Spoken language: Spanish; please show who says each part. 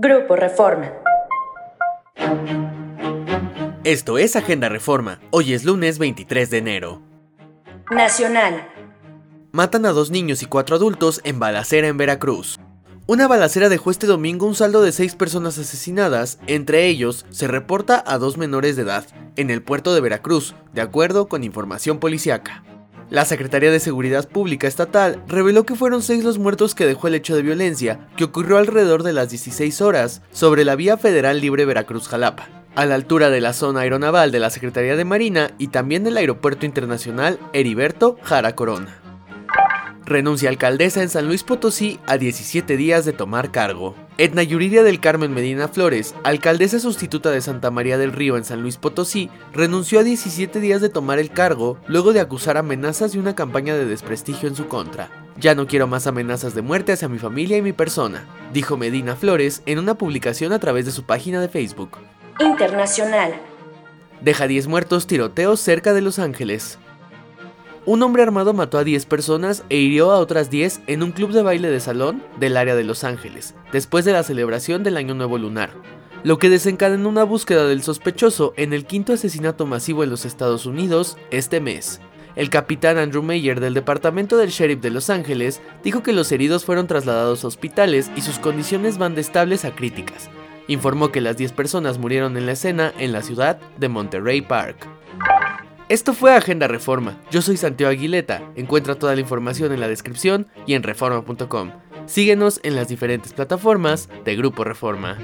Speaker 1: Grupo Reforma.
Speaker 2: Esto es Agenda Reforma. Hoy es lunes 23 de enero.
Speaker 1: Nacional.
Speaker 2: Matan a dos niños y cuatro adultos en balacera en Veracruz. Una balacera dejó este domingo un saldo de seis personas asesinadas, entre ellos se reporta a dos menores de edad, en el puerto de Veracruz, de acuerdo con información policiaca. La Secretaría de Seguridad Pública Estatal reveló que fueron seis los muertos que dejó el hecho de violencia, que ocurrió alrededor de las 16 horas sobre la vía federal libre Veracruz-Jalapa, a la altura de la zona aeronaval de la Secretaría de Marina y también del Aeropuerto Internacional Heriberto Jara Corona. Renuncia alcaldesa en San Luis Potosí a 17 días de tomar cargo. Edna Yuridia del Carmen Medina Flores, alcaldesa sustituta de Santa María del Río en San Luis Potosí, renunció a 17 días de tomar el cargo luego de acusar amenazas y una campaña de desprestigio en su contra. Ya no quiero más amenazas de muerte hacia mi familia y mi persona, dijo Medina Flores en una publicación a través de su página de Facebook.
Speaker 1: Internacional.
Speaker 2: Deja 10 muertos tiroteos cerca de Los Ángeles. Un hombre armado mató a 10 personas e hirió a otras 10 en un club de baile de salón del área de Los Ángeles, después de la celebración del Año Nuevo Lunar, lo que desencadenó una búsqueda del sospechoso en el quinto asesinato masivo en los Estados Unidos este mes. El capitán Andrew Mayer del Departamento del Sheriff de Los Ángeles dijo que los heridos fueron trasladados a hospitales y sus condiciones van de estables a críticas. Informó que las 10 personas murieron en la escena en la ciudad de Monterey Park. Esto fue Agenda Reforma. Yo soy Santiago Aguileta. Encuentra toda la información en la descripción y en reforma.com. Síguenos en las diferentes plataformas de Grupo Reforma.